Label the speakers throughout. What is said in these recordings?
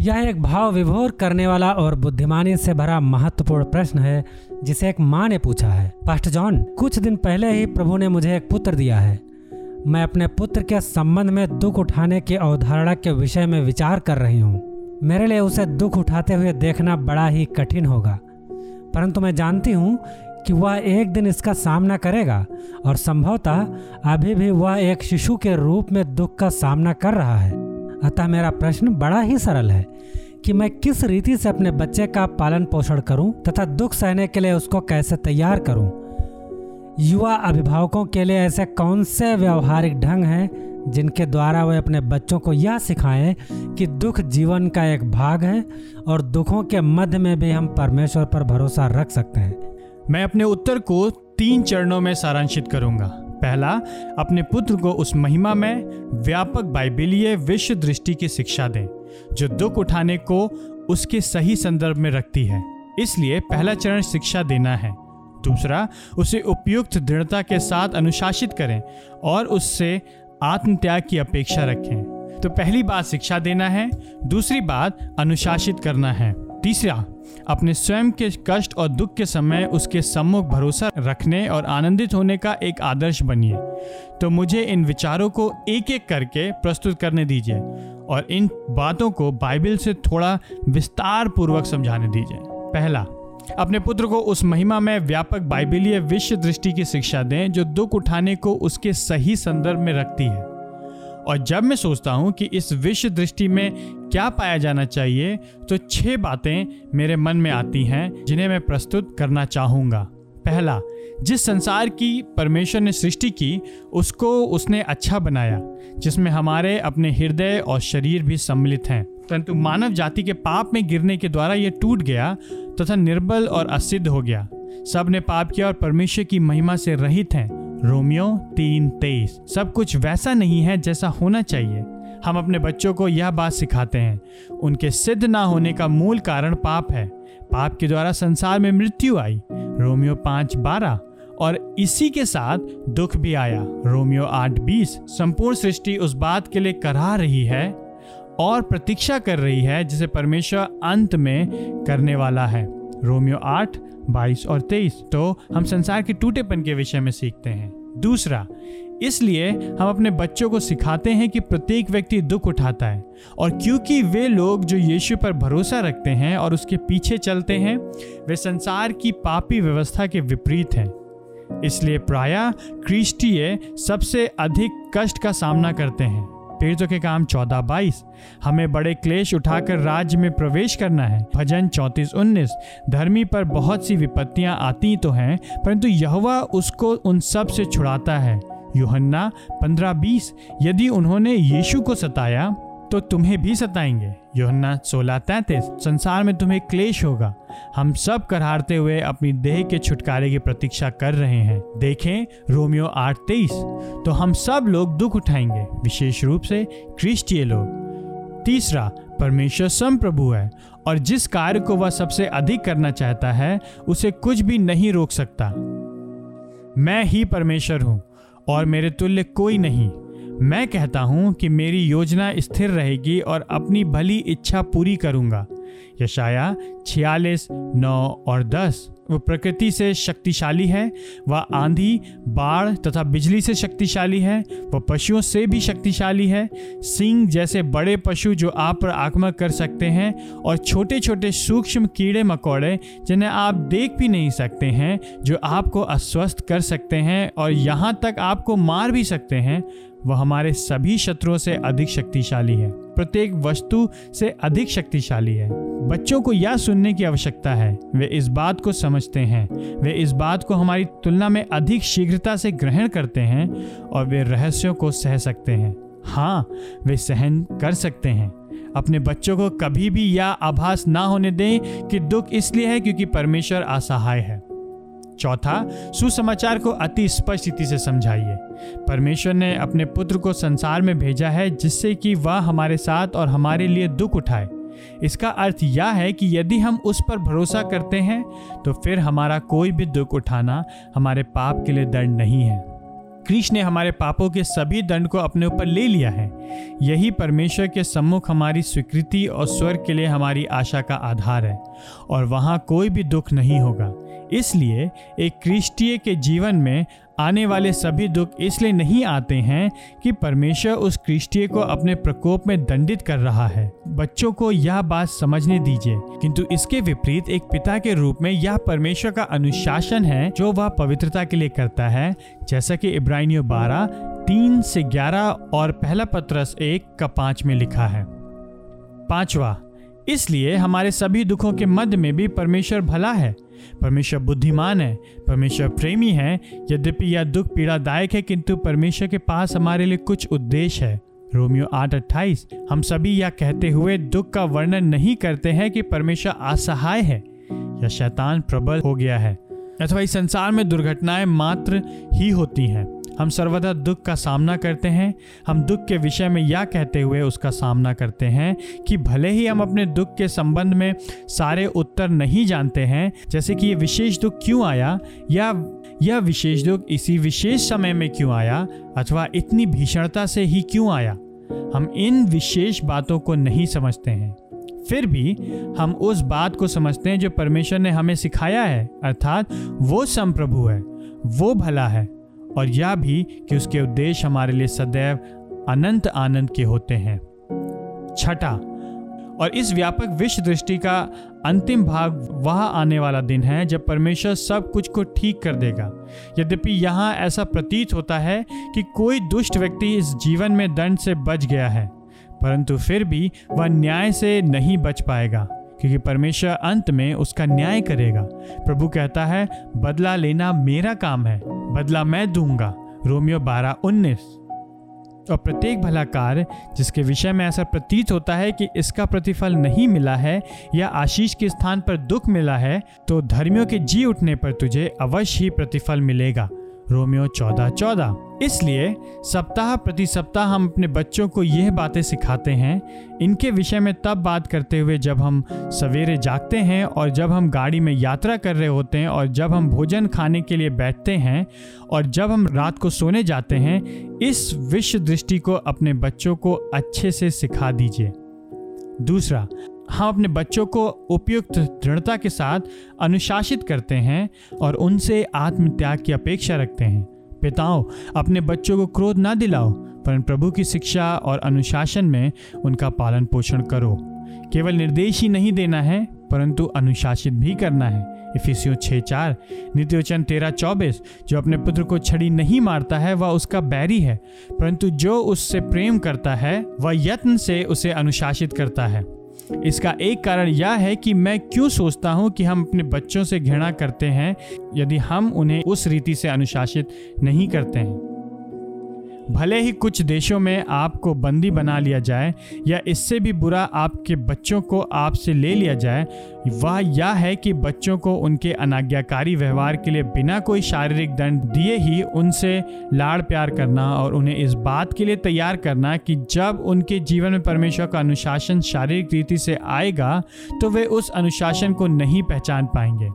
Speaker 1: यह एक भाव विभोर करने वाला और बुद्धिमानी से भरा महत्वपूर्ण प्रश्न है, जिसे एक माँ ने पूछा है। पास्ट जॉन कुछ दिन पहले ही प्रभु ने मुझे एक पुत्र दिया है। मैं अपने पुत्र के संबंध में दुख उठाने की अवधारणा के विषय में विचार कर रही हूँ। मेरे लिए उसे दुख उठाते हुए देखना बड़ा ही कठिन होगा। परंतु मैं जानती हूँ कि वह एक दिन इसका सामना करेगा और संभवतः अभी भी वह एक शिशु के रूप में दुख का सामना कर रहा है। अतः मेरा प्रश्न बड़ा ही सरल है कि मैं किस रीति से अपने बच्चे का पालन पोषण करूँ तथा दुख सहने के लिए उसको कैसे तैयार करूँ? युवा अभिभावकों के लिए ऐसे कौन से व्यवहारिक ढंग हैं जिनके द्वारा वे अपने बच्चों को यह सिखाएँ कि दुख जीवन का एक भाग है और दुखों के मध्य में भी हम परमेश्वर पर भरोसा रख सकते हैं?
Speaker 2: मैं अपने उत्तर को तीन चरणों में सारांशित करूँगा। पहला, अपने पुत्र को उस महिमा में व्यापक बाइबिलीय विश्व दृष्टि की शिक्षा दें, जो दुख उठाने को उसके सही संदर्भ में रखती है। इसलिए पहला चरण शिक्षा देना है। दूसरा, उसे उपयुक्त दृढ़ता के साथ अनुशासित करें और उससे आत्मत्याग की अपेक्षा रखें। तो पहली बात शिक्षा देना है, दूसरी बात अनुशासित करना है। तीसरा, अपने स्वयं के कष्ट और दुख के समय उसके सम्मुख भरोसा रखने और आनंदित होने का एक आदर्श बनिए। तो मुझे इन विचारों को एक एक करके प्रस्तुत करने दीजिए और इन बातों को बाइबल से थोड़ा विस्तार पूर्वक समझाने दीजिए। पहला, अपने पुत्र को उस महिमा में व्यापक बाइबिलीय विश्व दृष्टि की शिक्षा दें जो दुख उठाने को उसके सही संदर्भ में रखती है। और जब मैं सोचता हूँ कि इस विश्व दृष्टि में क्या पाया जाना चाहिए तो छह बातें मेरे मन में आती हैं, जिन्हें मैं प्रस्तुत करना चाहूँगा। पहला, जिस संसार की परमेश्वर ने सृष्टि की, उसको उसने अच्छा बनाया, जिसमें हमारे अपने हृदय और शरीर भी सम्मिलित हैं। परंतु मानव जाति के पाप में गिरने के द्वारा यह टूट गया, तथा निर्बल और असिद्ध हो गया। सबने पाप किया और परमेश्वर की महिमा से रहित हैं। रोमियो, तीन, तेईस। सब कुछ वैसा नहीं है जैसा होना चाहिए। हम अपने बच्चों को यह बात सिखाते हैं। उनके सिद्ध ना होने का मूल कारण पाप है। पाप के द्वारा संसार में मृत्यु आई। रोमियो पाँच, बारह। और इसी के साथ दुख भी आया। रोमियो आठ, बीस। संपूर्ण सृष्टि उस बात के लिए करा रही है और प्रतीक्षा कर रही है जिसे परमेश्वर अंत में करने वाला है। रोमियो आठ बाईस और तेईस। तो हम संसार के टूटेपन के विषय में सीखते हैं। दूसरा, इसलिए हम अपने बच्चों को सिखाते हैं कि प्रत्येक व्यक्ति दुख उठाता है और क्योंकि वे लोग जो यीशु पर भरोसा रखते हैं और उसके पीछे चलते हैं, वे संसार की पापी व्यवस्था के विपरीत हैं। इसलिए प्राय क्रिस्टीय सबसे अधिक कष्ट का सामना करते हैं। पीड़ितों के काम चौदह बाईस। हमें बड़े क्लेश उठाकर राज्य में प्रवेश करना है। भजन चौतीस उन्नीस। धर्मी पर बहुत सी विपत्तियाँ आती तो हैं, परंतु यहवा उसको उन सबसे छुड़ाता है। यूहन्ना पंद्रह बीस। यदि उन्होंने यीशु को सताया तो तुम्हें भी सताएँगे। योहन्ना सोलह तैतीस, संसार में तुम्हें क्लेश होगा। हम सब करहारते हुए अपनी देह के छुटकारे की प्रतीक्षा कर रहे हैं। देखें, रोमियो आठ तेईस। तो हम सब लोग दुख उठाएँगे, विशेष रूप से क्रिस्टीय लोग। तीसरा, परमेश्वर सम प्रभु है, और जिस कार्य को वह सबसे अधिक करना चाहता है, उसे कुछ भी नहीं रोक सकता। मैं ही परमेश्वर हूँ, और मेरे तुल्य कोई नहीं। मैं कहता हूँ कि मेरी योजना स्थिर रहेगी और अपनी भली इच्छा पूरी करूँगा। यशाया छियालीस, नौ और दस। वो प्रकृति से शक्तिशाली है, वह आंधी, बाढ़ तथा बिजली से शक्तिशाली है वह पशुओं से भी शक्तिशाली है। सिंह जैसे बड़े पशु जो आप पर आक्रमण कर सकते हैं और छोटे छोटे सूक्ष्म कीड़े मकोड़े जिन्हें आप देख भी नहीं सकते हैं, जो आपको अस्वस्थ कर सकते हैं और यहाँ तक आपको मार भी सकते हैं। वह हमारे सभी शत्रुओं से अधिक शक्तिशाली है। प्रत्येक वस्तु से अधिक शक्तिशाली है। बच्चों को यह सुनने की आवश्यकता है, वे इस बात को समझते हैं। वे इस बात को हमारी तुलना में अधिक शीघ्रता से ग्रहण करते हैं और वे रहस्यों को सह सकते हैं। हाँ वे सहन कर सकते हैं। अपने बच्चों को कभी भी यह आभास ना होने दें कि दुख इसलिए है क्योंकि परमेश्वर असहाय है। चौथा, सुसमाचार को अति स्पष्ट रीति से समझाइए। परमेश्वर ने अपने पुत्र को संसार में भेजा है, जिससे कि वह हमारे साथ और हमारे लिए दुख उठाए। इसका अर्थ यह है कि यदि हम उस पर भरोसा करते हैं तो फिर हमारा कोई भी दुख उठाना हमारे पाप के लिए दंड नहीं है। कृष्ण ने हमारे पापों के सभी दंड को अपने ऊपर ले लिया है। यही परमेश्वर के सम्मुख हमारी स्वीकृति और स्वर्ग के लिए हमारी आशा का आधार है, और वहाँ कोई भी दुख नहीं होगा। इसलिए एक क्रिस्टीय के जीवन में आने वाले सभी दुख इसलिए नहीं आते हैं कि परमेश्वर उस क्रिस्टीय को अपने प्रकोप में दंडित कर रहा है। बच्चों को यह बात समझने दीजिए, किंतु इसके विपरीत एक पिता के रूप में यह परमेश्वर का अनुशासन है जो वह पवित्रता के लिए करता है। जैसा कि इब्राहिमियों बारह, तीन से ग्यारह और पहला पत्रस एक का पाँच में लिखा है। पांचवा इसलिए हमारे सभी दुखों के मध्य में भी परमेश्वर भला है। परमेश्वर बुद्धिमान है, परमेश्वर प्रेमी है। यद्यपि यह दुख पीड़ादायक है, किंतु परमेश्वर के पास हमारे लिए कुछ उद्देश्य है। रोमियो आठ अट्ठाईस, हम सभी यह कहते हुए दुख का वर्णन नहीं करते हैं कि परमेश्वर असहाय है, या शैतान प्रबल हो गया है, अथवा इस संसार में दुर्घटनाएँ मात्र ही होती हैं। हम सर्वदा दुख का सामना करते हैं, हम दुख के विषय में यह कहते हुए उसका सामना करते हैं कि भले ही हम अपने दुख के संबंध में सारे उत्तर नहीं जानते हैं, जैसे कि ये विशेष दुख क्यों आया, या यह विशेष दुख इसी विशेष समय में क्यों आया, अथवा इतनी भीषणता से ही क्यों आया? हम इन विशेष बातों को नहीं समझते हैं। फिर भी हम उस बात को समझते हैं जो परमेश्वर ने हमें सिखाया है, अर्थात वो संप्रभु है, वो भला है। और यह भी कि उसके उद्देश्य हमारे लिए सदैव अनंत आनंद के होते हैं। छठा, और इस व्यापक विश्व दृष्टि का अंतिम भाग वह आने वाला दिन है जब परमेश्वर सब कुछ को ठीक कर देगा। यद्यपि यहाँ ऐसा प्रतीत होता है कि कोई दुष्ट व्यक्ति इस जीवन में दंड से बच गया है, परंतु फिर भी वह न्याय से नहीं बच पाएगा। क्योंकि परमेश्वर अंत में उसका न्याय करेगा। प्रभु कहता है, बदला लेना मेरा काम है, बदला मैं दूँगा। रोमियो बारह उन्नीस। और प्रत्येक भला कार्य जिसके विषय में ऐसा प्रतीत होता है कि इसका प्रतिफल नहीं मिला है या आशीष के स्थान पर दुख मिला है तो धर्मियों के जी उठने पर तुझे अवश्य ही प्रतिफल मिलेगा। रोमियो चौदह चौदह। इसलिए सप्ताह प्रति सप्ताह हम अपने बच्चों को यह बातें सिखाते हैं। इनके विषय में तब बात करते हुए जब हम सवेरे जागते हैं और जब हम गाड़ी में यात्रा कर रहे होते हैं और जब हम भोजन खाने के लिए बैठते हैं और जब हम रात को सोने जाते हैं, इस विश्व दृष्टि को अपने बच्चों को अच्छे से सिखा दीजिए। दूसरा हम अपने बच्चों को उपयुक्त दृढ़ता के साथ अनुशासित करते हैं और उनसे आत्मत्याग की अपेक्षा रखते हैं। पिताओं, अपने बच्चों को क्रोध ना दिलाओ पर प्रभु की शिक्षा और अनुशासन में उनका पालन पोषण करो। केवल निर्देश ही नहीं देना है, परंतु अनुशासित भी करना है। इफिसियो छः चार, नित्योचन तेरह चौबीस, जो अपने पुत्र को छड़ी नहीं मारता है, वह उसका बैरी है, परंतु जो उससे प्रेम करता है, वह यत्न से उसे अनुशासित करता है। इसका एक कारण यह है कि मैं क्यों सोचता हूँ कि हम अपने बच्चों से घृणा करते हैं, यदि हम उन्हें उस रीति से अनुशासित नहीं करते हैं। भले ही कुछ देशों में आपको बंदी बना लिया जाए या इससे भी बुरा आपके बच्चों को आपसे ले लिया जाए वह यह है कि बच्चों को उनके अनाज्ञाकारी व्यवहार के लिए बिना कोई शारीरिक दंड दिए ही उनसे लाड़ प्यार करना और उन्हें इस बात के लिए तैयार करना कि जब उनके जीवन में परमेश्वर का अनुशासन शारीरिक रीति से आएगा तो वे उस अनुशासन को नहीं पहचान पाएँगे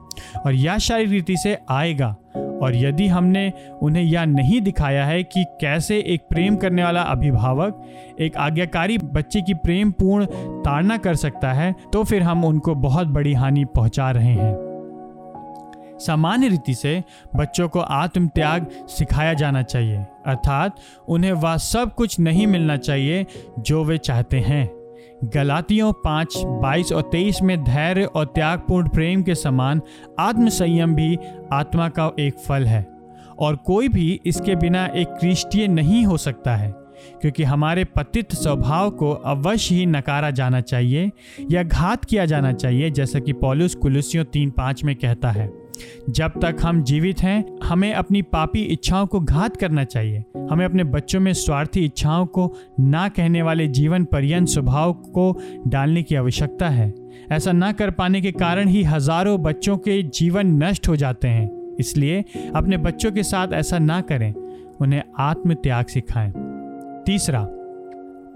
Speaker 2: और यह शारीरिक रीति से आएगा। और यदि हमने उन्हें यह नहीं दिखाया है कि कैसे एक प्रेम करने वाला अभिभावक, एक आज्ञाकारी बच्चे की प्रेम पूर्ण ताड़ना कर सकता है तो फिर हम उनको बहुत बड़ी हानि पहुँचा रहे हैं। सामान्य रीति से बच्चों को आत्म त्याग सिखाया जाना चाहिए, अर्थात उन्हें वह सब कुछ नहीं मिलना चाहिए जो वे चाहते हैं। गलातियों पाँच, बाईस और तेईस में धैर्य और त्यागपूर्ण प्रेम के समान आत्मसंयम भी आत्मा का एक फल है, और कोई भी इसके बिना एक क्रिस्टीय नहीं हो सकता है। क्योंकि हमारे पतित स्वभाव को अवश्य ही नकारा जाना चाहिए या घात किया जाना चाहिए, जैसा कि पॉलुस कुलुसियों तीन पाँच में कहता है। जब तक हम जीवित हैं, हमें अपनी पापी इच्छाओं को घात करना चाहिए। हमें अपने बच्चों में स्वार्थी इच्छाओं को ना कहने वाले जीवन पर्यंत स्वभाव को डालने की आवश्यकता है। ऐसा ना कर पाने के कारण ही हज़ारों बच्चों के जीवन नष्ट हो जाते हैं। इसलिए अपने बच्चों के साथ ऐसा ना करें। उन्हें आत्म त्याग सिखाएँ। तीसरा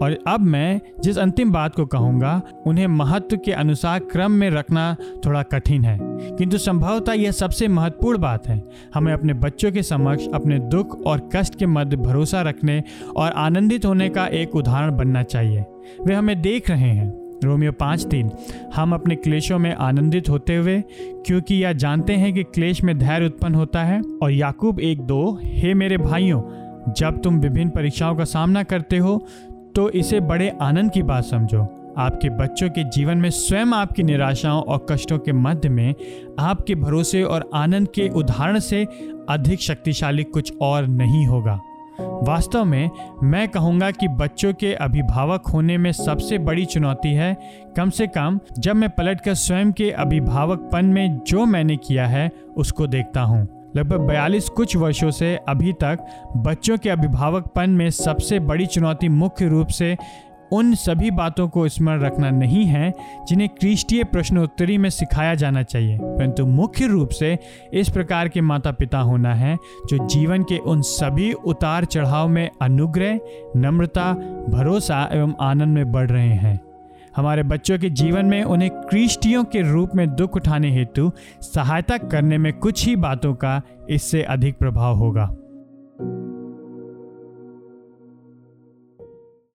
Speaker 2: और अब मैं जिस अंतिम बात को कहूँगा, उन्हें महत्व के अनुसार क्रम में रखना थोड़ा कठिन है। किंतु संभवतः यह सबसे महत्वपूर्ण बात है। हमें अपने बच्चों के समक्ष अपने दुख और कष्ट के मध्य भरोसा रखने और आनंदित होने का एक उदाहरण बनना चाहिए। वे हमें देख रहे हैं। रोमियो पाँच तीन, हम अपने क्लेशों में आनंदित होते हुए, क्योंकि यह जानते हैं कि क्लेश में धैर्य उत्पन्न होता है। और याकूब एक दो, हे मेरे भाइयों जब तुम विभिन्न परीक्षाओं का सामना करते हो तो इसे बड़े आनंद की बात समझो। आपके बच्चों के जीवन में स्वयं आपकी निराशाओं और कष्टों के मध्य में आपके भरोसे और आनंद के उदाहरण से अधिक शक्तिशाली कुछ और नहीं होगा। वास्तव में, मैं कहूँगा कि बच्चों के अभिभावक होने में सबसे बड़ी चुनौती है, कम से कम, जब मैं पलटकर स्वयं के अभिभावकपन में जो मैंने किया है, उसको देखता हूँ। लगभग बयालीस कुछ वर्षों से अभी तक बच्चों के अभिभावकपन में सबसे बड़ी चुनौती मुख्य रूप से उन सभी बातों को स्मरण रखना नहीं है, जिन्हें क्रिस्टीय प्रश्नोत्तरी में सिखाया जाना चाहिए। परंतु मुख्य रूप से इस प्रकार के माता पिता होना है, जो जीवन के उन सभी उतार चढ़ाव में अनुग्रह, नम्रता, भरोसा एवं आनंद में बढ़ रहे हैं। हमारे बच्चों के जीवन में उन्हें क्रिस्टियों के रूप में दुख उठाने हेतु सहायता करने में कुछ ही बातों का इससे अधिक प्रभाव होगा।